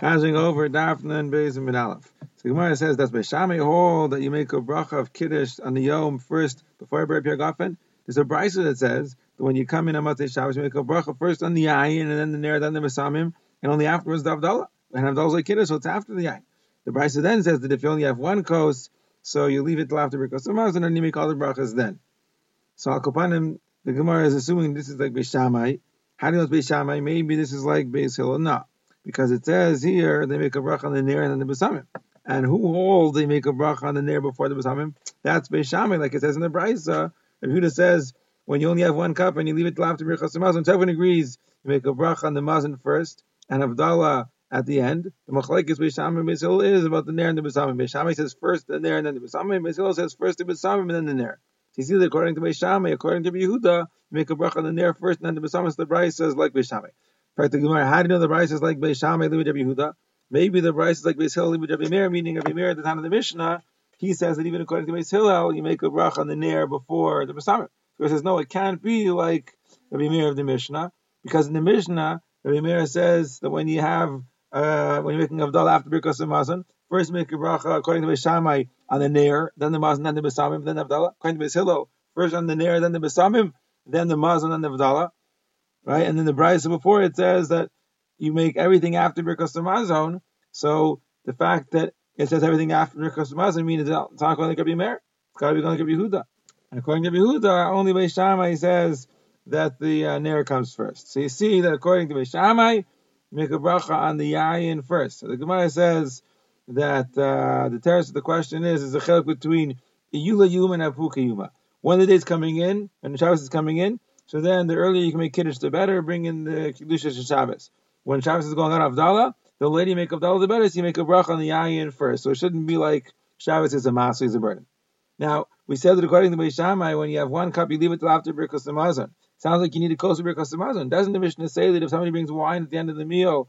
Chazing over Dafna and Beis and Aleph. So Gemara says that's Shami hold that you make a bracha of Kiddush on the Yom first before Ber Gafen. There's a brisa that says that when you come in on Motzei Shabbos, you make a bracha first on the Yayin and then the Ner, then the Besamim, and only afterwards the Avdallah. And Avdallah's like Kiddush, so it's after the Yayin. The brisa then says that if you only have one kos, so you leave it till after Birkas Hamazon, and then you make all the brachas then. So Al Kopanim, the Gemara is assuming this is like Beis Shammai. How do you know it's Beis Shammai? Maybe this is like Beis Hillel. No because it says here they make a bracha on the Ner and then the Besamim. And who holds they make a bracha on the Ner before the Besamim? That's Beis Shammai, like it says in the Brisa. Yehuda says, when you only have one cup and you leave it till after Birchas Mazon, Tevin agrees, you make a bracha on the Mazon first, and Avdallah at the end. The Machlaikis Beis Shammai Beisil is about the Ner and the Besamim. Beis Shammai says first the Ner and then the Besamim. Beisil says first the Besamim and then the Ner. So you see that according to Beis Shammai, according to Yehuda, you make a bracha on the Ner first and then the Besamim. So the Brisa says like Beis Shammai. Fact, the Gemara, how do you know the Bryce is like Beis Shammai, Libid Yehuda? Maybe the Bryce is like Beis Hillel, Libid Meir, meaning Rabbi Meir at the time of the Mishnah. He says that even according to Beis Hillel, you make a brach on the Ner before the Besamim. So he says, no, it can't be like Rabbi Meir of the Mishnah, because in the Mishnah, Rabbi Meir says that when you have, uh, when you're making Avdal after Birkas Mazon, first make a bracha according to Beis Shammai on the Ner, then the Mazon, then the Besamim, then the Avdallah. According to Beis Hillel, first on the Ner, then the Besamim, then the Mazon, then the Avdallah right? And then the Brisa before it says that you make everything after Birkas Hamazon. So the fact that it says everything after Birkas Hamazon means it's not going to be Meir. It's got to be going to be Yehuda. And according to Yehuda, only Beis Shammai says that the uh, Ner comes first. So you see that according to Beis Shammai, make a bracha on the Yayin first. So the Gemara says that uh, the terrace of the question is is a chelik between Iyula Yuma and Apuka Yuma. Of the days coming in, and the Shabbos is coming in, so then the earlier you can make Kiddush, the better. Bring in the Kiddush to Shabbos. When Shabbos is going on Avdallah, the you make Avdallah, the better. So you make a brach on the Yayin first. So it shouldn't be like Shabbos is a mass, is a burden. Now, we said that according to Beis Shammai, when you have one cup, you leave it till after Birkas Hamazon. Sounds like you need a closer Hamazon. Doesn't the Mishnah say that if somebody brings wine at the end of the meal,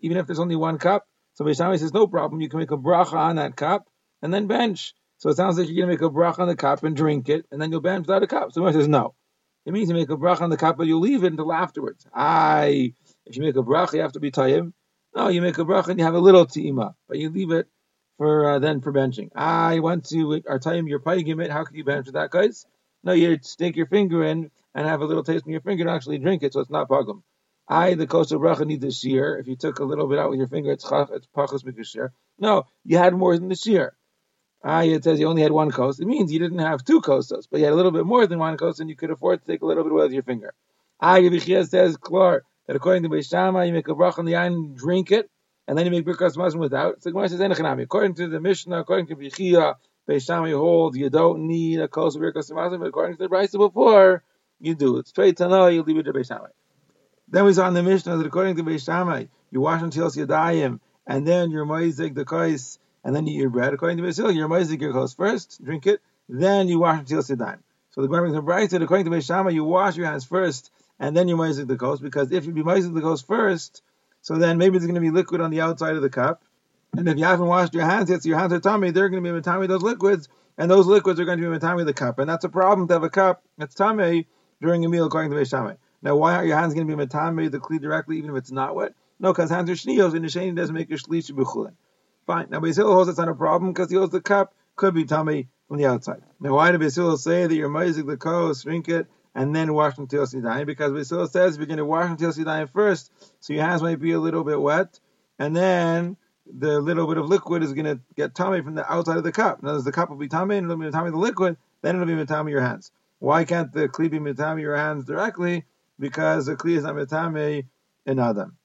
even if there's only one cup, so Beis Shammai says no problem, you can make a bracha on that cup and then bench. So it sounds like you're going to make a bracha on the cup and drink it, and then you'll bench without a cup. So Mishnah says no. It means you make a bracha on the cup, but you leave it until afterwards. I, if you make a bracha, you have to be tayyim. No, you make a bracha and you have a little tima, but you leave it for uh, then for benching. I want to our tayyim your paygim it. How can you bench with that, guys? No, you stick your finger in and have a little taste in your finger and actually drink it, so it's not pagum. I, the kosher bracha, need the shear. If you took a little bit out with your finger, it's chach, it's pachas mikashir. No, you had more than the shear. Ah, it says you only had one kos. It means you didn't have two kosos, but you had a little bit more than one kos, and you could afford to take a little bit with your finger. Ah, Yevichia says, Klor, that according to Beis Shammai, you make a brach on the iron, drink it, and then you make birkas mazon without. So Gemara says, Enochanami. According to the Mishnah, according to Yevichia, Beis Shammai, hold, you don't need a kos of birkas mazon, but according to the Brisa before, you do. It's straight to know, you leave it to Beis Shammai. Then we saw in the Mishnah that according to Beis Shammai, you wash until Yadayim, and then you're moizik the kais, and then you eat bread. According to Basil, you're Mosik your first, drink it, then you wash until Sidaim. So the Gemara brings said, according to Beis Shammai, you wash your hands first, and then you Mosik the kos, because if you be Mosik the kos first, so then maybe there's going to be liquid on the outside of the cup. And if you haven't washed your hands yet, so your hands are tummy, they're going to be tummy those liquids, and those liquids are going to be in the tummy of the cup. And that's a problem to have a cup that's tummy during a meal, according to Beis Shammai. Now, why aren't your hands going to be matame the kli directly, even if it's not wet? No, because hands are shnios, and the sheni doesn't make your shlish b'chulin. Fine. Now Basil holds it's not a problem because he holds the cup could be tummy from the outside. Now why did Basil say that you're mazik the kos, drink it, and then wash until sidayim? Because Basil says you're going to wash until sidayim first, so your hands might be a little bit wet, and then the little bit of liquid is going to get tummy from the outside of the cup. Now, the cup will be tummy, and it'll be tummy the liquid, then it'll be tummy your hands. Why can't the kli be mitami your hands directly? Because the kli is not mitami in Adam.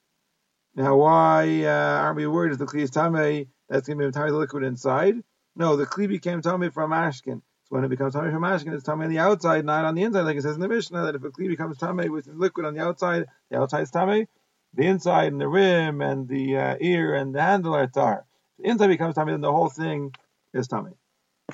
Now, why uh, aren't we worried if the kli is tame? That's going to be tame the liquid inside. No, the kli became tame from ashkin. So when it becomes tame from ashkin, it's tame on the outside, not on the inside, like it says in the Mishnah. That if a kli becomes tame with liquid on the outside, the outside is tame. The inside and the rim and the uh, ear and the handle are tar. The inside becomes tame, then the whole thing is tame.